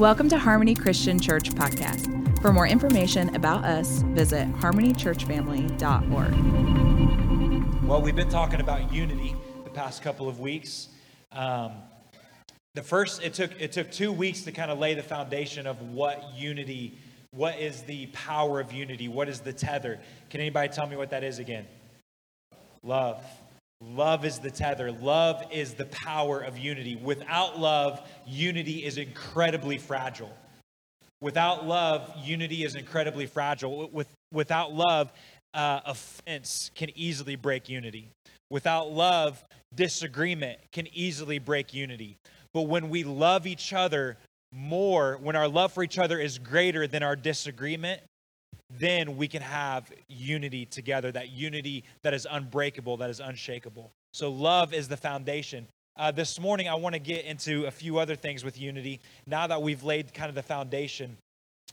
Welcome to Harmony Christian Church Podcast. For more information about us, visit harmonychurchfamily.org. Well, we've been talking about unity the past couple of weeks. Um, the first, it took it took two weeks to kind of lay the foundation of what unity, what is the power of unity, what is the tether. Can anybody tell me what that is again? Love. Love is the tether. Love is the power of unity. Without love, unity is incredibly fragile. Without love, unity is incredibly fragile. With, without love, uh, offense can easily break unity. Without love, disagreement can easily break unity. But when we love each other more, when our love for each other is greater than our disagreement, then we can have unity together, that unity that is unbreakable, that is unshakable. So, love is the foundation. Uh, this morning, I want to get into a few other things with unity. Now that we've laid kind of the foundation,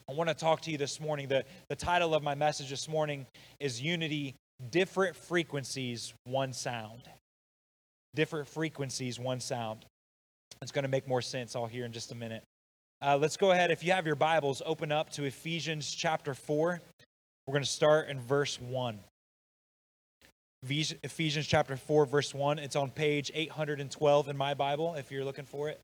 I want to talk to you this morning. The, the title of my message this morning is Unity Different Frequencies, One Sound. Different frequencies, one sound. It's going to make more sense all here in just a minute. Uh, let's go ahead. If you have your Bibles, open up to Ephesians chapter 4. We're going to start in verse 1. Ephesians chapter 4, verse 1. It's on page 812 in my Bible, if you're looking for it.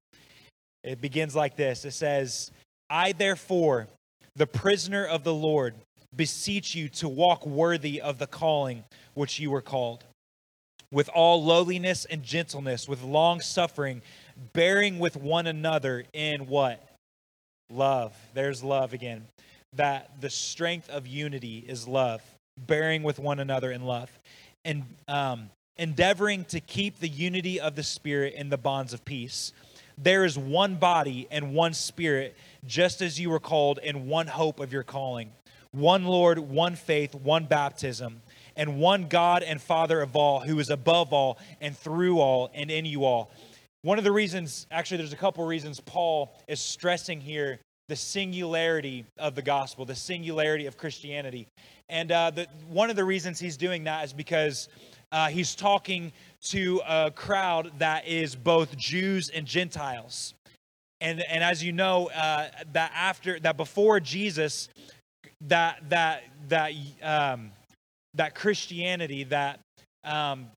It begins like this It says, I therefore, the prisoner of the Lord, beseech you to walk worthy of the calling which you were called, with all lowliness and gentleness, with long suffering, bearing with one another in what? Love. There's love again. That the strength of unity is love, bearing with one another in love, and um, endeavoring to keep the unity of the Spirit in the bonds of peace. There is one body and one Spirit, just as you were called in one hope of your calling. One Lord, one faith, one baptism, and one God and Father of all, who is above all and through all and in you all one of the reasons, actually, there's a couple reasons Paul is stressing here the singularity of the gospel, the singularity of Christianity. And uh, the, one of the reasons he's doing that is because uh, he's talking to a crowd that is both Jews and Gentiles. And, and as you know, uh, that after that before Jesus, that that that um, that Christianity, that um,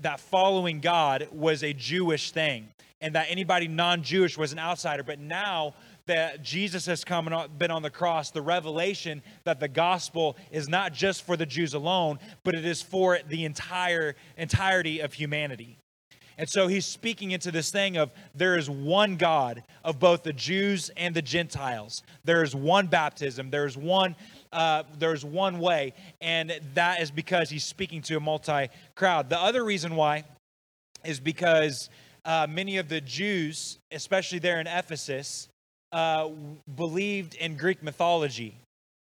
that following God was a Jewish thing and that anybody non Jewish was an outsider. But now that Jesus has come and been on the cross, the revelation that the gospel is not just for the Jews alone, but it is for the entire entirety of humanity. And so he's speaking into this thing of there is one God of both the Jews and the Gentiles. There is one baptism. There is one uh, there's one way, and that is because he's speaking to a multi crowd. The other reason why is because uh, many of the Jews, especially there in Ephesus, uh, believed in Greek mythology.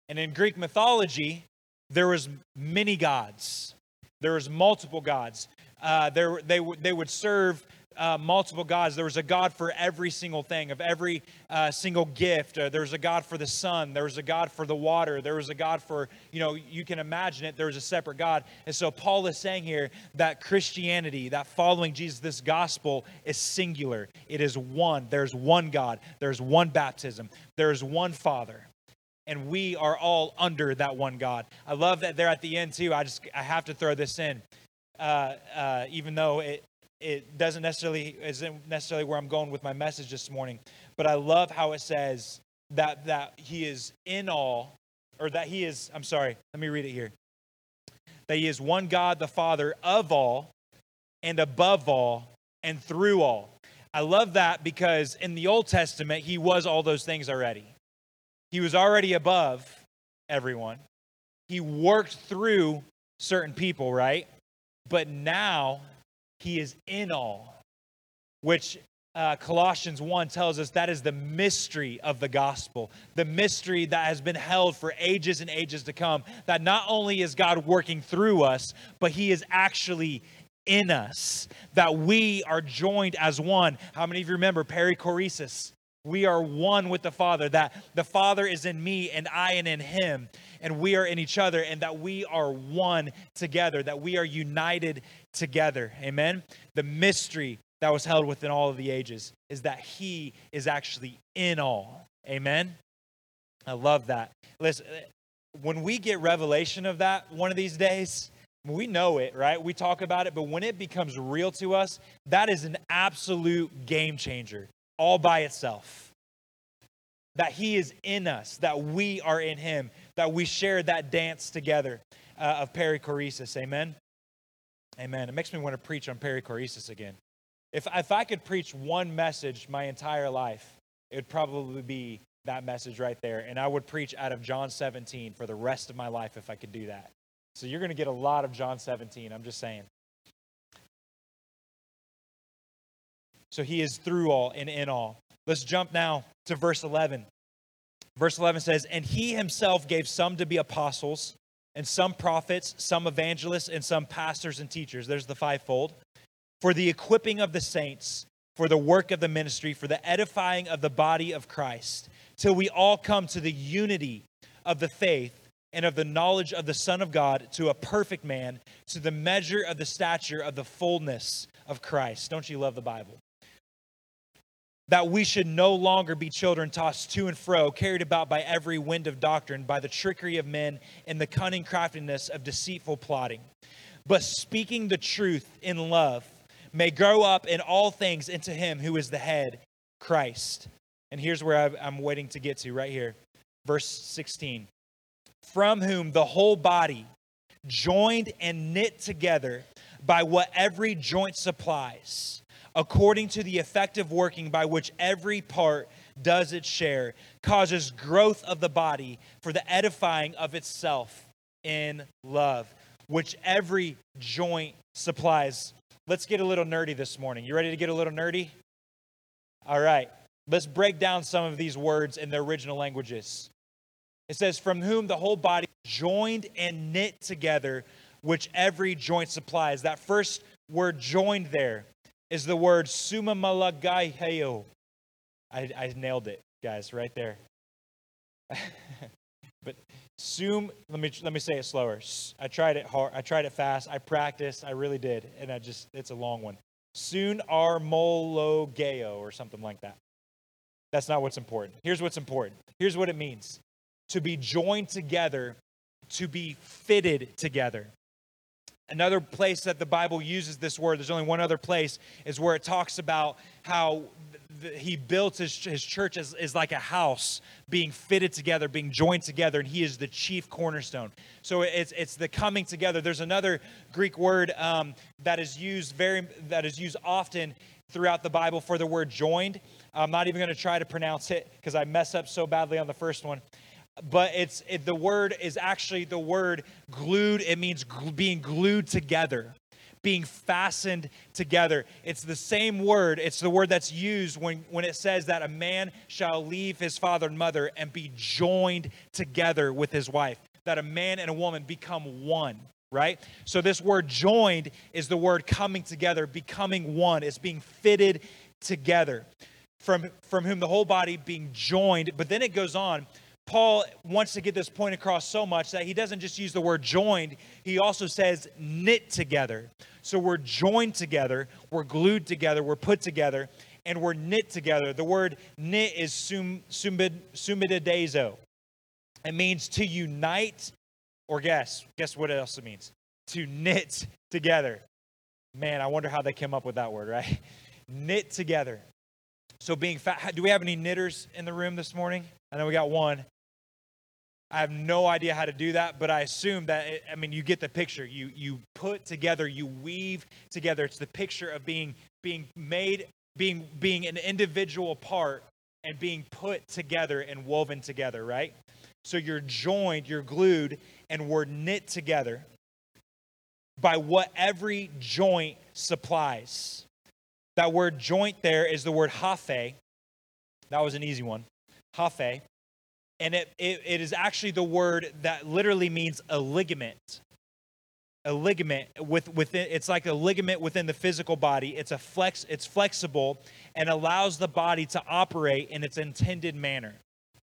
And in Greek mythology, there was many gods. There was multiple gods. Uh, there, they, they would serve uh, multiple gods. There was a God for every single thing, of every uh, single gift. Uh, there was a God for the sun. There was a God for the water. There was a God for, you know, you can imagine it. There was a separate God. And so Paul is saying here that Christianity, that following Jesus, this gospel is singular. It is one. There's one God. There's one baptism. There's one Father and we are all under that one God. I love that they're at the end too. I just I have to throw this in, uh, uh, even though it it doesn't necessarily isn't necessarily where I'm going with my message this morning, but I love how it says that that he is in all, or that he is. I'm sorry. Let me read it here. That he is one God, the Father of all, and above all, and through all. I love that because in the Old Testament he was all those things already. He was already above everyone. He worked through certain people, right? But now he is in all, which uh, Colossians 1 tells us that is the mystery of the gospel, the mystery that has been held for ages and ages to come. That not only is God working through us, but He is actually in us, that we are joined as one. How many of you remember perichoresis? We are one with the Father, that the Father is in me and I and in Him, and we are in each other, and that we are one together, that we are united together. Amen. The mystery that was held within all of the ages is that he is actually in all. Amen. I love that. Listen, when we get revelation of that one of these days, we know it, right? We talk about it, but when it becomes real to us, that is an absolute game changer all by itself. That He is in us, that we are in Him, that we share that dance together uh, of perichoresis. Amen? Amen. It makes me want to preach on perichoresis again. If, if I could preach one message my entire life, it would probably be that message right there. And I would preach out of John 17 for the rest of my life if I could do that. So you're going to get a lot of John 17. I'm just saying. So he is through all and in all. Let's jump now to verse 11. Verse 11 says, And he himself gave some to be apostles, and some prophets, some evangelists, and some pastors and teachers. There's the fivefold. For the equipping of the saints, for the work of the ministry, for the edifying of the body of Christ, till we all come to the unity of the faith and of the knowledge of the Son of God to a perfect man, to the measure of the stature of the fullness of Christ. Don't you love the Bible? That we should no longer be children tossed to and fro, carried about by every wind of doctrine, by the trickery of men and the cunning craftiness of deceitful plotting. But speaking the truth in love, may grow up in all things into him who is the head, Christ. And here's where I'm waiting to get to right here. Verse 16 from whom the whole body, joined and knit together by what every joint supplies, according to the effective working by which every part does its share, causes growth of the body for the edifying of itself in love, which every joint supplies. Let's get a little nerdy this morning. You ready to get a little nerdy? All right. Let's break down some of these words in their original languages. It says, From whom the whole body joined and knit together, which every joint supplies. That first word joined there is the word sumamalagaiheo. I, I nailed it, guys, right there. but sum, let me let me say it slower. I tried it hard. I tried it fast. I practiced. I really did, and I just it's a long one. Soon armologeo or something like that. That's not what's important. Here's what's important. Here's what it means to be joined together, to be fitted together. Another place that the Bible uses this word, there's only one other place, is where it talks about how he built his, his church as, as like a house being fitted together being joined together and he is the chief cornerstone. So it's it's the coming together. There's another greek word um, that is used very that is used often throughout the bible for the word joined. I'm not even going to try to pronounce it because i mess up so badly on the first one but it's it, the word is actually the word glued. It means gl- being glued together being fastened together. It's the same word. It's the word that's used when when it says that a man shall leave his father and mother and be joined together with his wife that a man and a woman become one right? So this word joined is the word coming together becoming one. It's being fitted together from from whom the whole body being joined. But then it goes on Paul wants to get this point across so much that he doesn't just use the word joined, he also says knit together. So we're joined together, we're glued together, we're put together, and we're knit together. The word knit is sum. It means to unite, or guess, guess what else it means? To knit together. Man, I wonder how they came up with that word, right? knit together. So being fat, do we have any knitters in the room this morning? I know we got one. I have no idea how to do that, but I assume that it, I mean you get the picture. You you put together, you weave together. It's the picture of being being made, being being an individual part and being put together and woven together, right? So you're joined, you're glued, and we're knit together by what every joint supplies. That word joint there is the word haphe. That was an easy one. Haphe and it, it, it is actually the word that literally means a ligament. A ligament with within it's like a ligament within the physical body. It's a flex it's flexible and allows the body to operate in its intended manner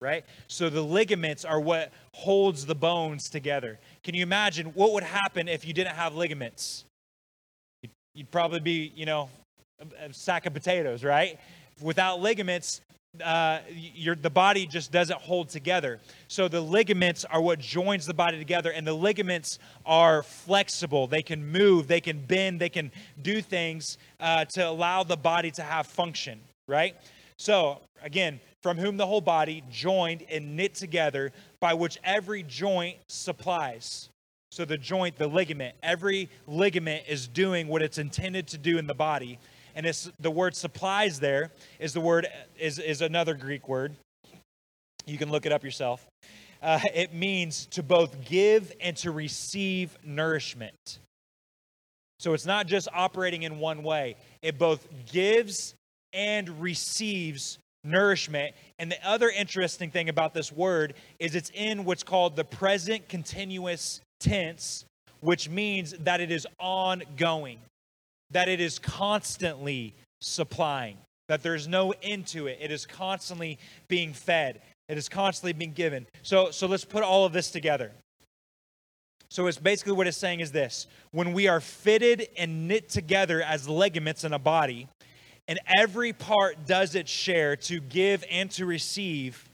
right? So the ligaments are what holds the bones together. Can you imagine what would happen if you didn't have ligaments? You'd, you'd probably be you know a sack of potatoes, right? Without ligaments, uh, your, the body just doesn't hold together. So the ligaments are what joins the body together, and the ligaments are flexible. They can move, they can bend, they can do things uh, to allow the body to have function, right? So again, from whom the whole body joined and knit together, by which every joint supplies. So the joint, the ligament, every ligament is doing what it's intended to do in the body and it's the word supplies there is the word is, is another greek word. You can look it up yourself. Uh, it means to both give and to receive nourishment. So it's not just operating in one way. It both gives and receives nourishment. And the other interesting thing about this word is it's in what's called the present continuous tense which means that it is ongoing that it is constantly supplying, that there's no end to it. It is constantly being fed, it is constantly being given. So, so let's put all of this together. So it's basically what it's saying is this when we are fitted and knit together as ligaments in a body, and every part does its share to give and to receive,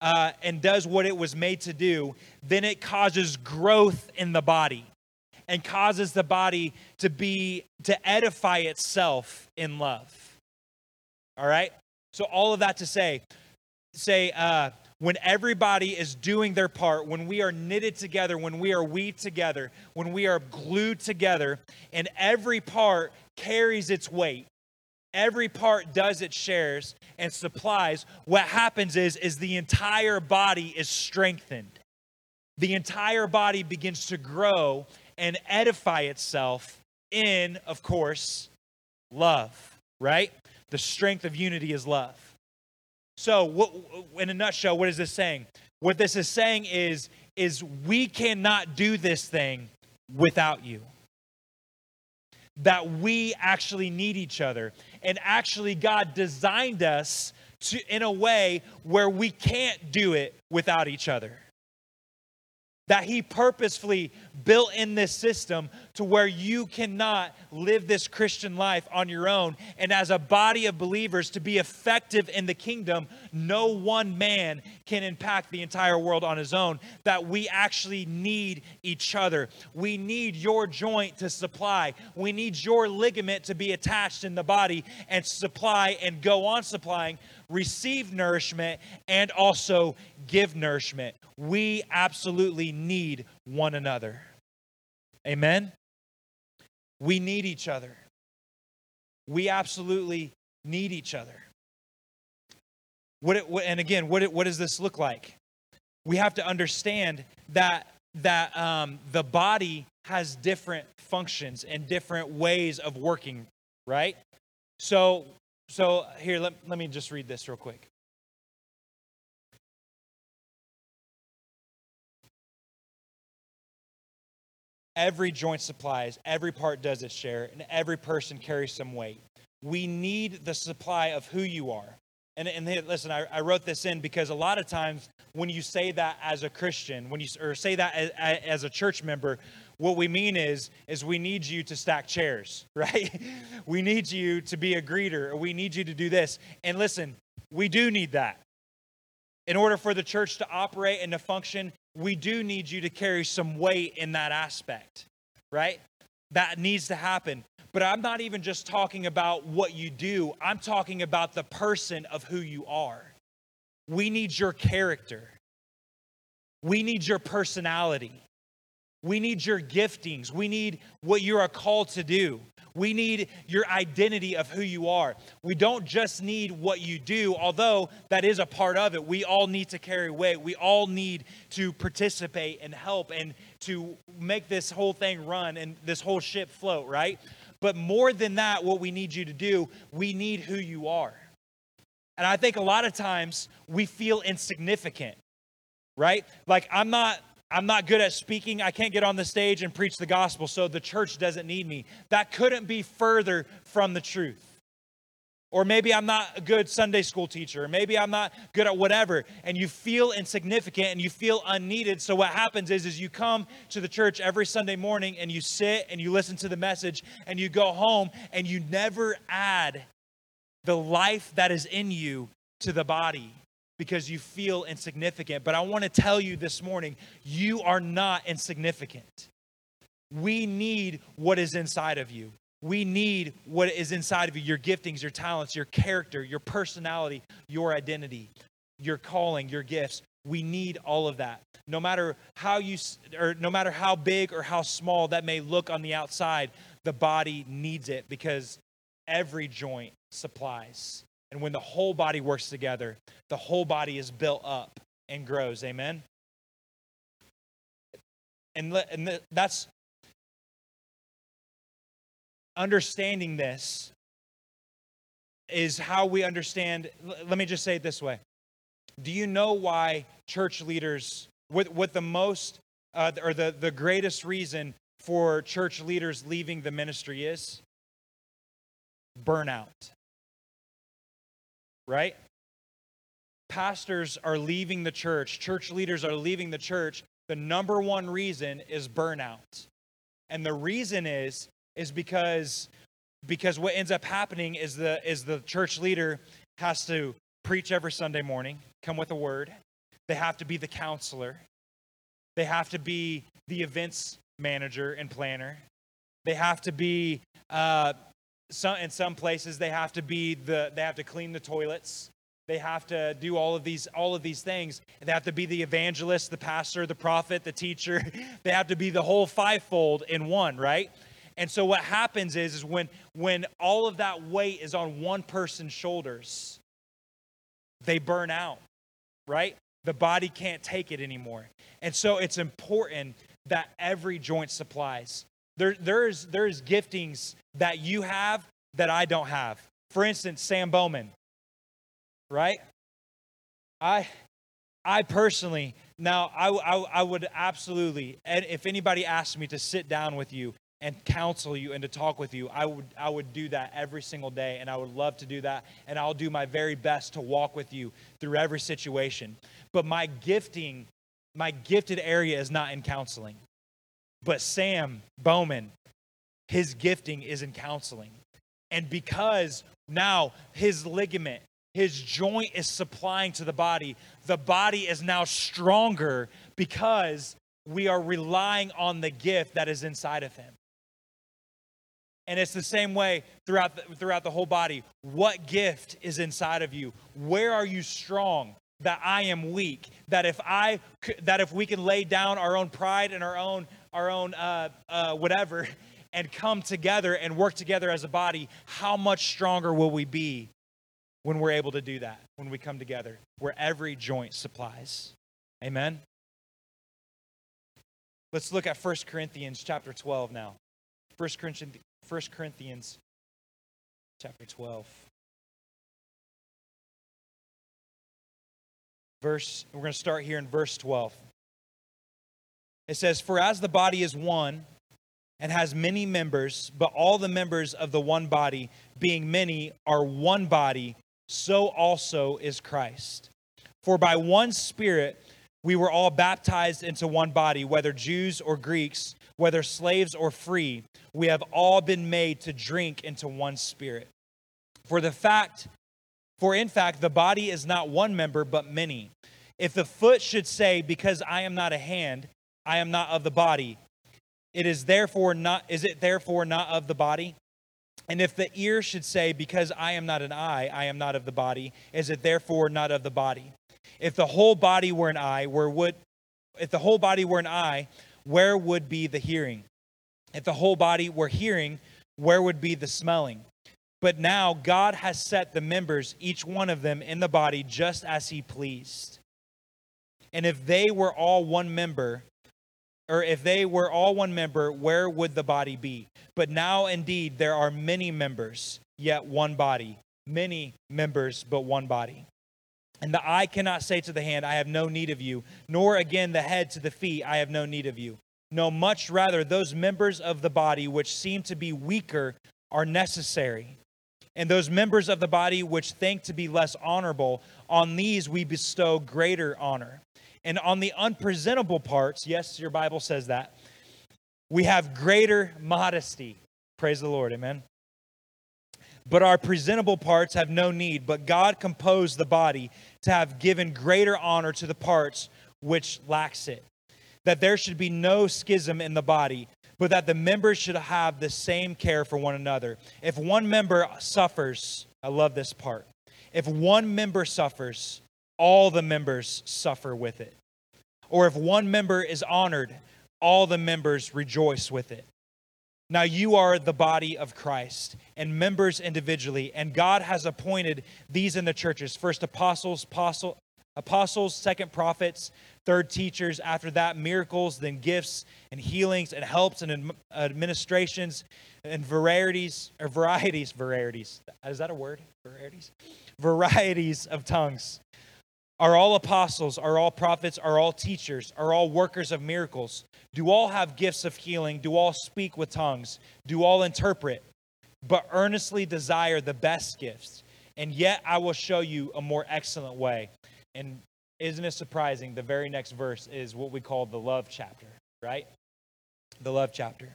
uh, and does what it was made to do, then it causes growth in the body and causes the body to be to edify itself in love. All right? So all of that to say say uh, when everybody is doing their part when we are knitted together when we are weaved together when we are glued together and every part carries its weight every part does its shares and supplies what happens is is the entire body is strengthened. The entire body begins to grow and edify itself in, of course, love, right? The strength of unity is love. So, what, in a nutshell, what is this saying? What this is saying is, is we cannot do this thing without you. That we actually need each other. And actually, God designed us to, in a way where we can't do it without each other that he purposefully built in this system to where you cannot live this Christian life on your own. And as a body of believers, to be effective in the kingdom, no one man can impact the entire world on his own. That we actually need each other. We need your joint to supply, we need your ligament to be attached in the body and supply and go on supplying receive nourishment, and also give nourishment. We absolutely need one another. Amen? We need each other. We absolutely need each other. What, it, what and again, what, it, what does this look like? We have to understand that that um, the body has different functions and different ways of working, right? So so here, let, let me just read this real quick. Every joint supplies, every part does its share, and every person carries some weight. We need the supply of who you are. And, and listen, I, I wrote this in because a lot of times when you say that as a Christian, when you or say that as, as a church member, what we mean is is we need you to stack chairs right we need you to be a greeter or we need you to do this and listen we do need that in order for the church to operate and to function we do need you to carry some weight in that aspect right? That needs to happen. But i'm not even just talking about what you do. I'm talking about the person of who you are. We need your character. We need your personality. We need your giftings. We need what you are called to do. We need your identity of who you are. We don't just need what you do, although that is a part of it. We all need to carry weight. We all need to participate and help and to make this whole thing run and this whole ship float, right? But more than that, what we need you to do, we need who you are. And I think a lot of times we feel insignificant, right? Like, I'm not I'm not good at speaking. I can't get on the stage and preach the gospel, so the church doesn't need me. That couldn't be further from the truth. Or maybe I'm not a good Sunday school teacher. Or maybe I'm not good at whatever. And you feel insignificant and you feel unneeded. So what happens is, is you come to the church every Sunday morning and you sit and you listen to the message and you go home and you never add the life that is in you to the body because you feel insignificant. But I want to tell you this morning, you are not insignificant. We need what is inside of you. We need what is inside of you your giftings, your talents, your character, your personality, your identity, your calling, your gifts. We need all of that. No matter how you or no matter how big or how small that may look on the outside, the body needs it because every joint supplies. And when the whole body works together, the whole body is built up and grows. Amen. And, and that's understanding this is how we understand. Let me just say it this way Do you know why church leaders, what, what the most uh, or the, the greatest reason for church leaders leaving the ministry is? Burnout. Right? Pastors are leaving the church, church leaders are leaving the church. The number one reason is burnout. And the reason is is because because what ends up happening is the is the church leader has to preach every Sunday morning, come with a word. They have to be the counselor. They have to be the events manager and planner. They have to be uh, some in some places they have to be the they have to clean the toilets. They have to do all of these all of these things. They have to be the evangelist, the pastor, the prophet, the teacher. They have to be the whole fivefold in one, right? And so what happens is, is when, when all of that weight is on one person's shoulders, they burn out, right? The body can't take it anymore. And so it's important that every joint supplies. There, there's, there's giftings that you have that I don't have. For instance, Sam Bowman, right? I, I personally, now I, I, I would absolutely, and if anybody asked me to sit down with you and counsel you and to talk with you. I would, I would do that every single day, and I would love to do that. And I'll do my very best to walk with you through every situation. But my gifting, my gifted area is not in counseling. But Sam Bowman, his gifting is in counseling. And because now his ligament, his joint is supplying to the body, the body is now stronger because we are relying on the gift that is inside of him. And it's the same way throughout the, throughout the whole body. What gift is inside of you? Where are you strong? That I am weak. That if I that if we can lay down our own pride and our own our own uh, uh, whatever and come together and work together as a body, how much stronger will we be when we're able to do that? When we come together, where every joint supplies. Amen. Let's look at 1 Corinthians chapter 12 now. 1 Corinthians 1 Corinthians chapter 12. Verse, we're going to start here in verse 12. It says, For as the body is one and has many members, but all the members of the one body, being many, are one body, so also is Christ. For by one Spirit we were all baptized into one body, whether Jews or Greeks whether slaves or free, we have all been made to drink into one spirit. For the fact, for in fact, the body is not one member, but many. If the foot should say, Because I am not a hand, I am not of the body, it is therefore not is it therefore not of the body? And if the ear should say, Because I am not an eye, I am not of the body, is it therefore not of the body? If the whole body were an eye, where would if the whole body were an eye, where would be the hearing? If the whole body were hearing, where would be the smelling? But now God has set the members, each one of them, in the body just as He pleased. And if they were all one member, or if they were all one member, where would the body be? But now indeed there are many members, yet one body. Many members, but one body. And the eye cannot say to the hand, I have no need of you, nor again the head to the feet, I have no need of you. No, much rather, those members of the body which seem to be weaker are necessary. And those members of the body which think to be less honorable, on these we bestow greater honor. And on the unpresentable parts, yes, your Bible says that, we have greater modesty. Praise the Lord. Amen. But our presentable parts have no need, but God composed the body to have given greater honor to the parts which lacks it. That there should be no schism in the body, but that the members should have the same care for one another. If one member suffers, I love this part. If one member suffers, all the members suffer with it. Or if one member is honored, all the members rejoice with it. Now you are the body of Christ and members individually, and God has appointed these in the churches first apostles, apostle, apostles, second prophets, third teachers, after that miracles, then gifts and healings and helps and administrations and varieties or varieties, varieties. Is that a word? Varieties? Varieties of tongues. Are all apostles, are all prophets, are all teachers, are all workers of miracles? Do all have gifts of healing? Do all speak with tongues? Do all interpret? But earnestly desire the best gifts. And yet I will show you a more excellent way. And isn't it surprising? The very next verse is what we call the love chapter, right? The love chapter.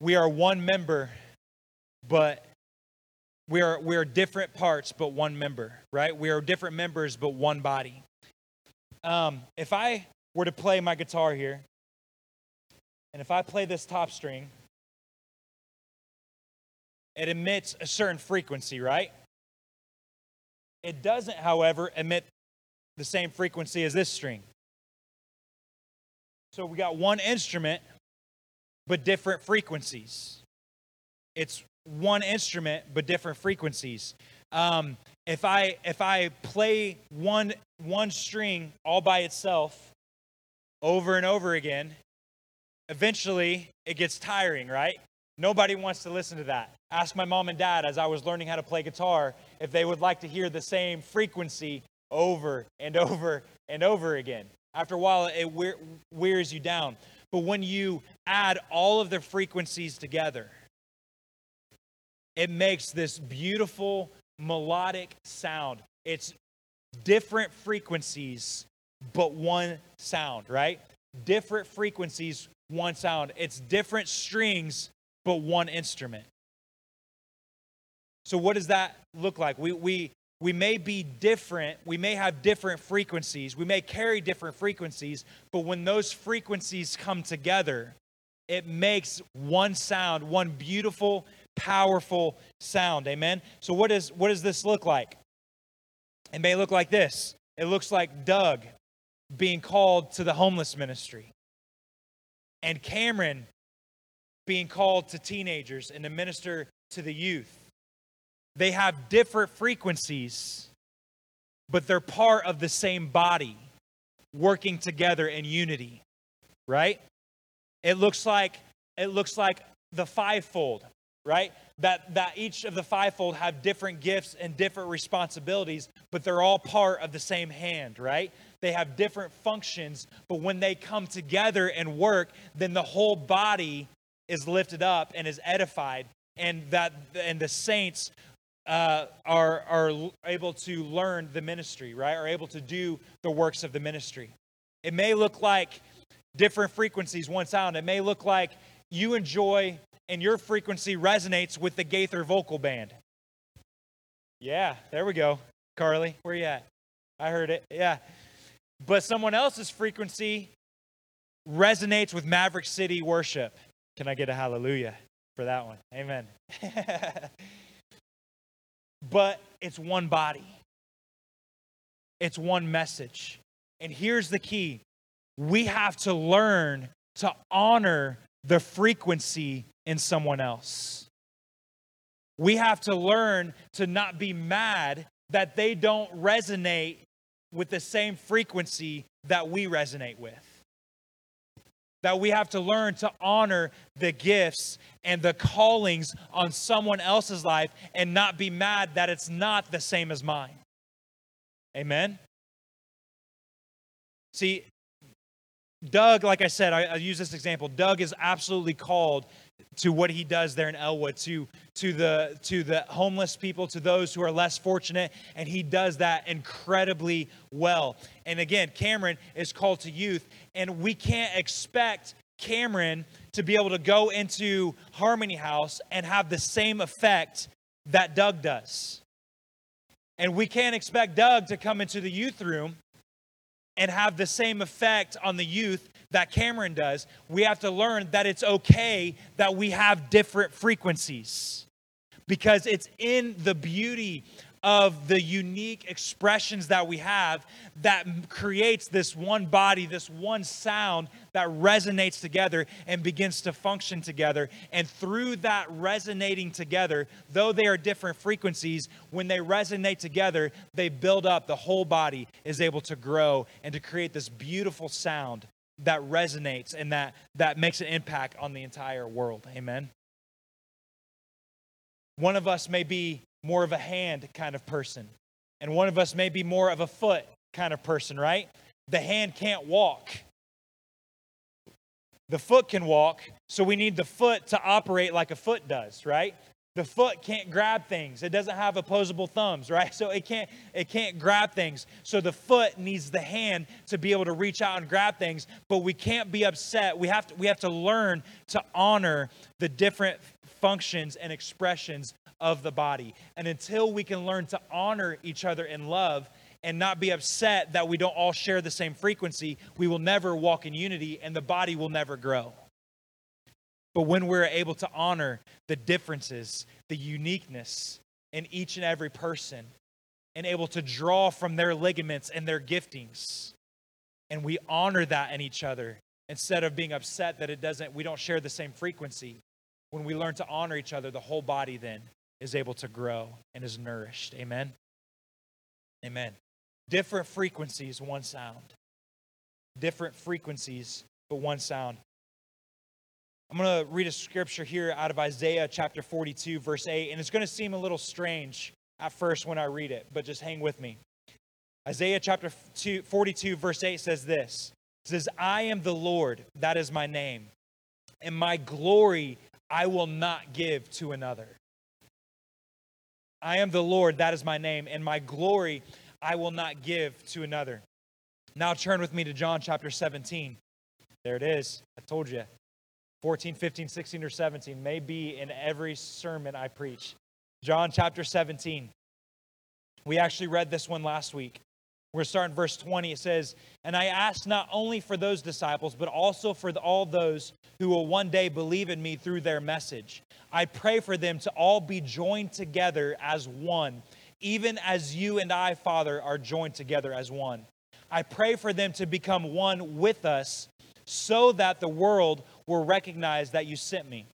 We are one member, but we are, we are different parts, but one member, right? We are different members, but one body. Um, if I were to play my guitar here, and if I play this top string, it emits a certain frequency, right? It doesn't, however, emit the same frequency as this string. So we got one instrument, but different frequencies. It's one instrument but different frequencies. Um, if I if I play one one string all by itself over and over again, eventually it gets tiring, right? Nobody wants to listen to that. Ask my mom and dad as I was learning how to play guitar if they would like to hear the same frequency over and over and over again. After a while, it wears you down. But when you add all of the frequencies together, it makes this beautiful melodic sound. It's different frequencies, but one sound, right? Different frequencies, one sound. It's different strings, but one instrument. So, what does that look like? We, we, we may be different, we may have different frequencies, we may carry different frequencies, but when those frequencies come together, it makes one sound, one beautiful powerful sound. Amen. So what does what does this look like? It may look like this. It looks like Doug being called to the homeless ministry. And Cameron being called to teenagers and to minister to the youth. They have different frequencies, but they're part of the same body working together in unity. Right? It looks like it looks like the fivefold right? That, that each of the fivefold have different gifts and different responsibilities, but they're all part of the same hand, right? They have different functions, but when they come together and work, then the whole body is lifted up and is edified, and that and the saints uh, are are able to learn the ministry, right? Are able to do the works of the ministry. It may look like different frequencies, one sound. It may look like you enjoy and your frequency resonates with the Gaither vocal band. Yeah, there we go. Carly, where you at? I heard it. Yeah. But someone else's frequency resonates with Maverick City worship. Can I get a hallelujah for that one? Amen. but it's one body, it's one message. And here's the key we have to learn to honor the frequency in someone else. We have to learn to not be mad that they don't resonate with the same frequency that we resonate with. That we have to learn to honor the gifts and the callings on someone else's life and not be mad that it's not the same as mine. Amen? See, Doug, like I said, I, I, use this example. Doug is absolutely called to what he does there in Elwood, to, to, the, to the homeless people, to those who are less fortunate, and he does that incredibly well. And again, Cameron is called to youth, and we can't expect Cameron to be able to go into Harmony House and have the same effect that Doug does. And we can't expect Doug to come into the youth room and have the same effect on the youth that Cameron does, we have to learn that it's okay that we have different frequencies. Because it's in the beauty of the unique expressions that we have that creates this one body, this one sound that resonates together and begins to function together. And through that resonating together, though they are different frequencies, when they resonate together, they build up. The whole body is able to grow and to create this beautiful sound that resonates and that, that makes an impact on the entire world. Amen. One of us may be more of a hand kind of person, and one of us may be more of a foot kind of person, right? The hand can't walk. The foot can walk, so we need the foot to operate like a foot does, right? The foot can't grab things. It doesn't have opposable thumbs right? So it can't it can't grab things. So the foot needs the hand to be able to reach out and grab things but we can't be upset. We have to we have to learn to honor the different functions and expressions of the body. And until we can learn to honor each other in love and not be upset that we don't all share the same frequency we will never walk in unity and the body will never grow but when we're able to honor the differences, the uniqueness in each and every person, and able to draw from their ligaments and their giftings, and we honor that in each other instead of being upset that it doesn't, we don't share the same frequency. When we learn to honor each other, the whole body then is able to grow and is nourished. Amen. Amen. Different frequencies, one sound. Different frequencies, but one sound. I'm going to read a scripture here out of Isaiah chapter 42, verse 8, and it's going to seem a little strange at first when I read it, but just hang with me. Isaiah chapter 42, verse 8 says this It says, I am the Lord, that is my name, and my glory I will not give to another. I am the Lord, that is my name, and my glory I will not give to another. Now turn with me to John chapter 17. There it is. I told you. 14, 15, 16, or 17 may be in every sermon I preach. John chapter 17. We actually read this one last week. We're starting verse 20. It says, And I ask not only for those disciples, but also for all those who will one day believe in me through their message. I pray for them to all be joined together as one, even as you and I, Father, are joined together as one. I pray for them to become one with us so that the world will recognize that you sent me.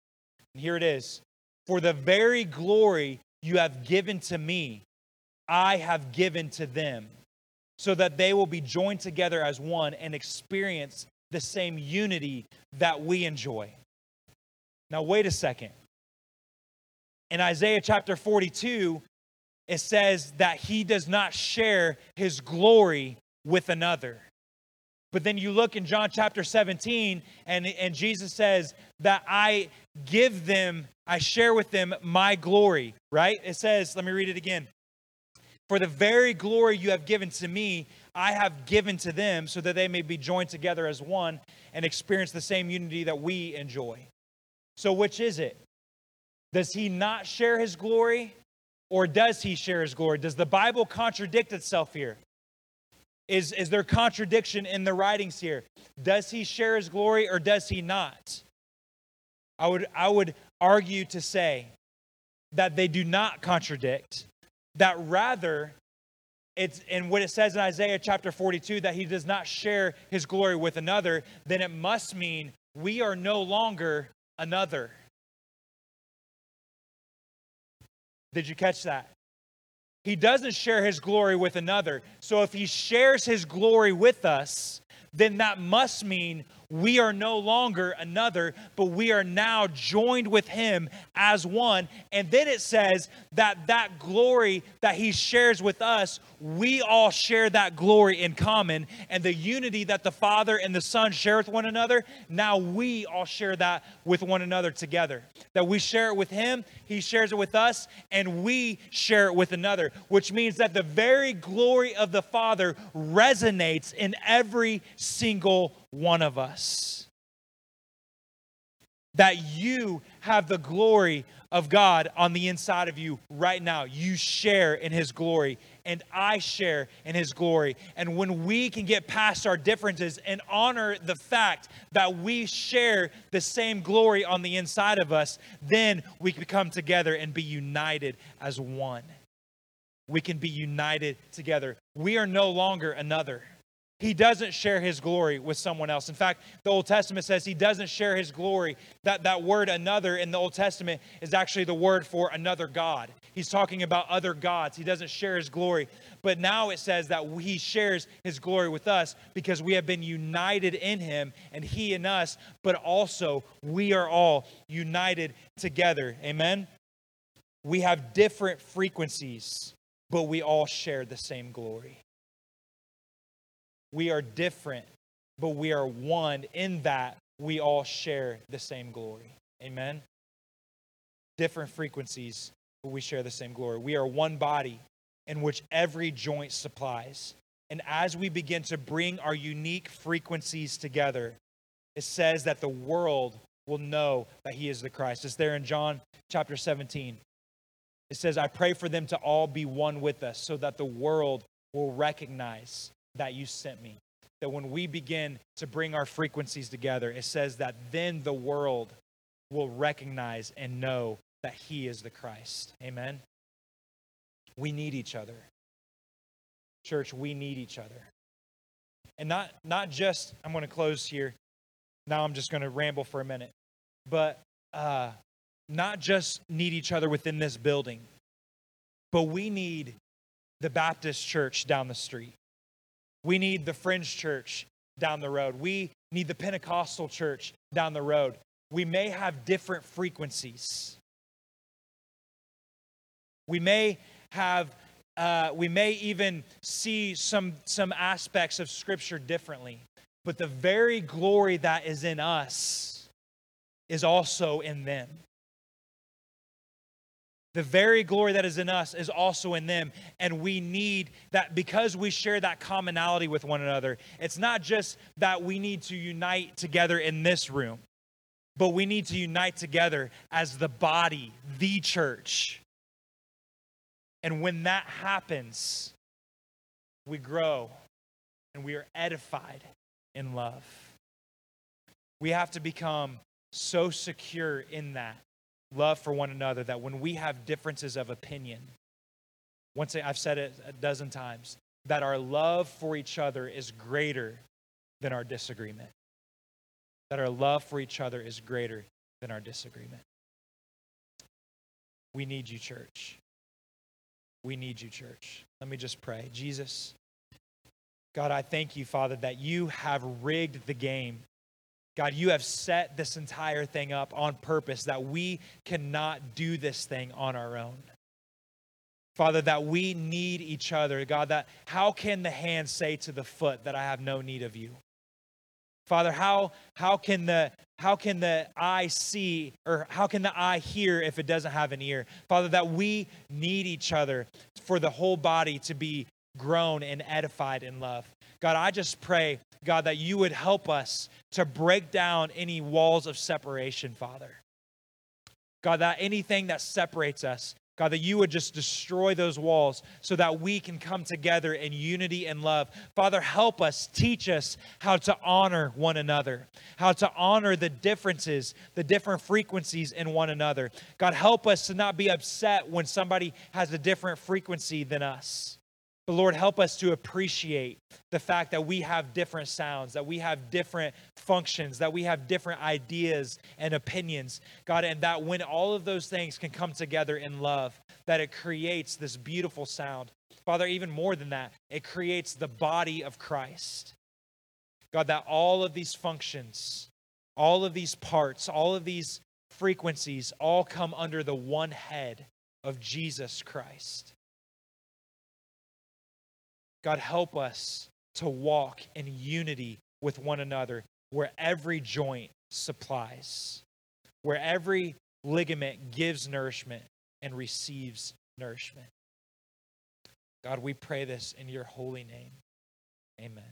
And here it is For the very glory you have given to me, I have given to them, so that they will be joined together as one and experience the same unity that we enjoy. Now, wait a second. In Isaiah chapter 42, it says that he does not share his glory with another. But then you look in John chapter 17, and, and Jesus says that I give them, I share with them my glory, right? It says, let me read it again. For the very glory you have given to me, I have given to them, so that they may be joined together as one and experience the same unity that we enjoy. So, which is it? Does he not share his glory, or does he share his glory? Does the Bible contradict itself here? Is, is there contradiction in the writings here? Does he share his glory or does he not? I would, I would argue to say that they do not contradict, that rather, it's in what it says in Isaiah chapter 42 that he does not share his glory with another, then it must mean we are no longer another. Did you catch that? He doesn't share his glory with another. So if he shares his glory with us, then that must mean we are no longer another, but we are now joined with him as one. And then it says that that glory that he shares with us, we all share that glory in common. And the unity that the Father and the Son share with one another, now we all share that with one another together. That we share it with him, he shares it with us, and we share it with another, which means that the very glory of the Father resonates in every single one of us. That you have the glory of God on the inside of you right now. You share in His glory, and I share in His glory. And when we can get past our differences and honor the fact that we share the same glory on the inside of us, then we can come together and be united as one. We can be united together. We are no longer another. He doesn't share his glory with someone else. In fact, the Old Testament says he doesn't share his glory. That, that word another in the Old Testament is actually the word for another God. He's talking about other gods. He doesn't share his glory. But now it says that he shares his glory with us because we have been united in him and he in us, but also we are all united together. Amen? We have different frequencies, but we all share the same glory. We are different, but we are one in that we all share the same glory. Amen? Different frequencies, but we share the same glory. We are one body in which every joint supplies. And as we begin to bring our unique frequencies together, it says that the world will know that he is the Christ. It's there in John chapter 17. It says, I pray for them to all be one with us so that the world will recognize that you sent me. That when we begin to bring our frequencies together, it says that then the world will recognize and know that He is the Christ. Amen. We need each other. Church, we need each other. And not, not just, I'm going to close here. Now I'm just going to ramble for a minute. But uh, not just need each other within this building, but we need the Baptist church down the street. We need the fringe church down the road. We need the Pentecostal church down the road. We may have different frequencies. We may have, uh, we may even see some, some aspects of Scripture differently. But the very glory that is in us is also in them. The very glory that is in us is also in them. And we need that because we share that commonality with one another. It's not just that we need to unite together in this room, but we need to unite together as the body, the church. And when that happens, we grow and we are edified in love. We have to become so secure in that love for one another that when we have differences of opinion, once I've said it a dozen times, that our love for each other is greater than our disagreement. That our love for each other is greater than our disagreement. We need you, church. We need you, church. Let me just pray. Jesus, God, I thank you, Father, that you have rigged the game God, you have set this entire thing up on purpose that we cannot do this thing on our own. Father, that we need each other. God, that how can the hand say to the foot that I have no need of you? Father, how, how, can the, how can the eye see or how can the eye hear if it doesn't have an ear? Father, that we need each other for the whole body to be grown and edified in love. God, I just pray, God, that you would help us to break down any walls of separation, Father. God, that anything that separates us, God, that you would just destroy those walls so that we can come together in unity and love. Father, help us, teach us how to honor one another, how to honor the differences, the different frequencies in one another. God, help us to not be upset when somebody has a different frequency than us. But Lord, help us to appreciate the fact that we have different sounds, that we have different functions, that we have different ideas and opinions, God, and that when all of those things can come together in love, that it creates this beautiful sound. Father, even more than that, it creates the body of Christ. God, that all of these functions, all of these parts, all of these frequencies all come under the one head of Jesus Christ. God, help us to walk in unity with one another where every joint supplies, where every ligament gives nourishment and receives nourishment. God, we pray this in your holy name. Amen.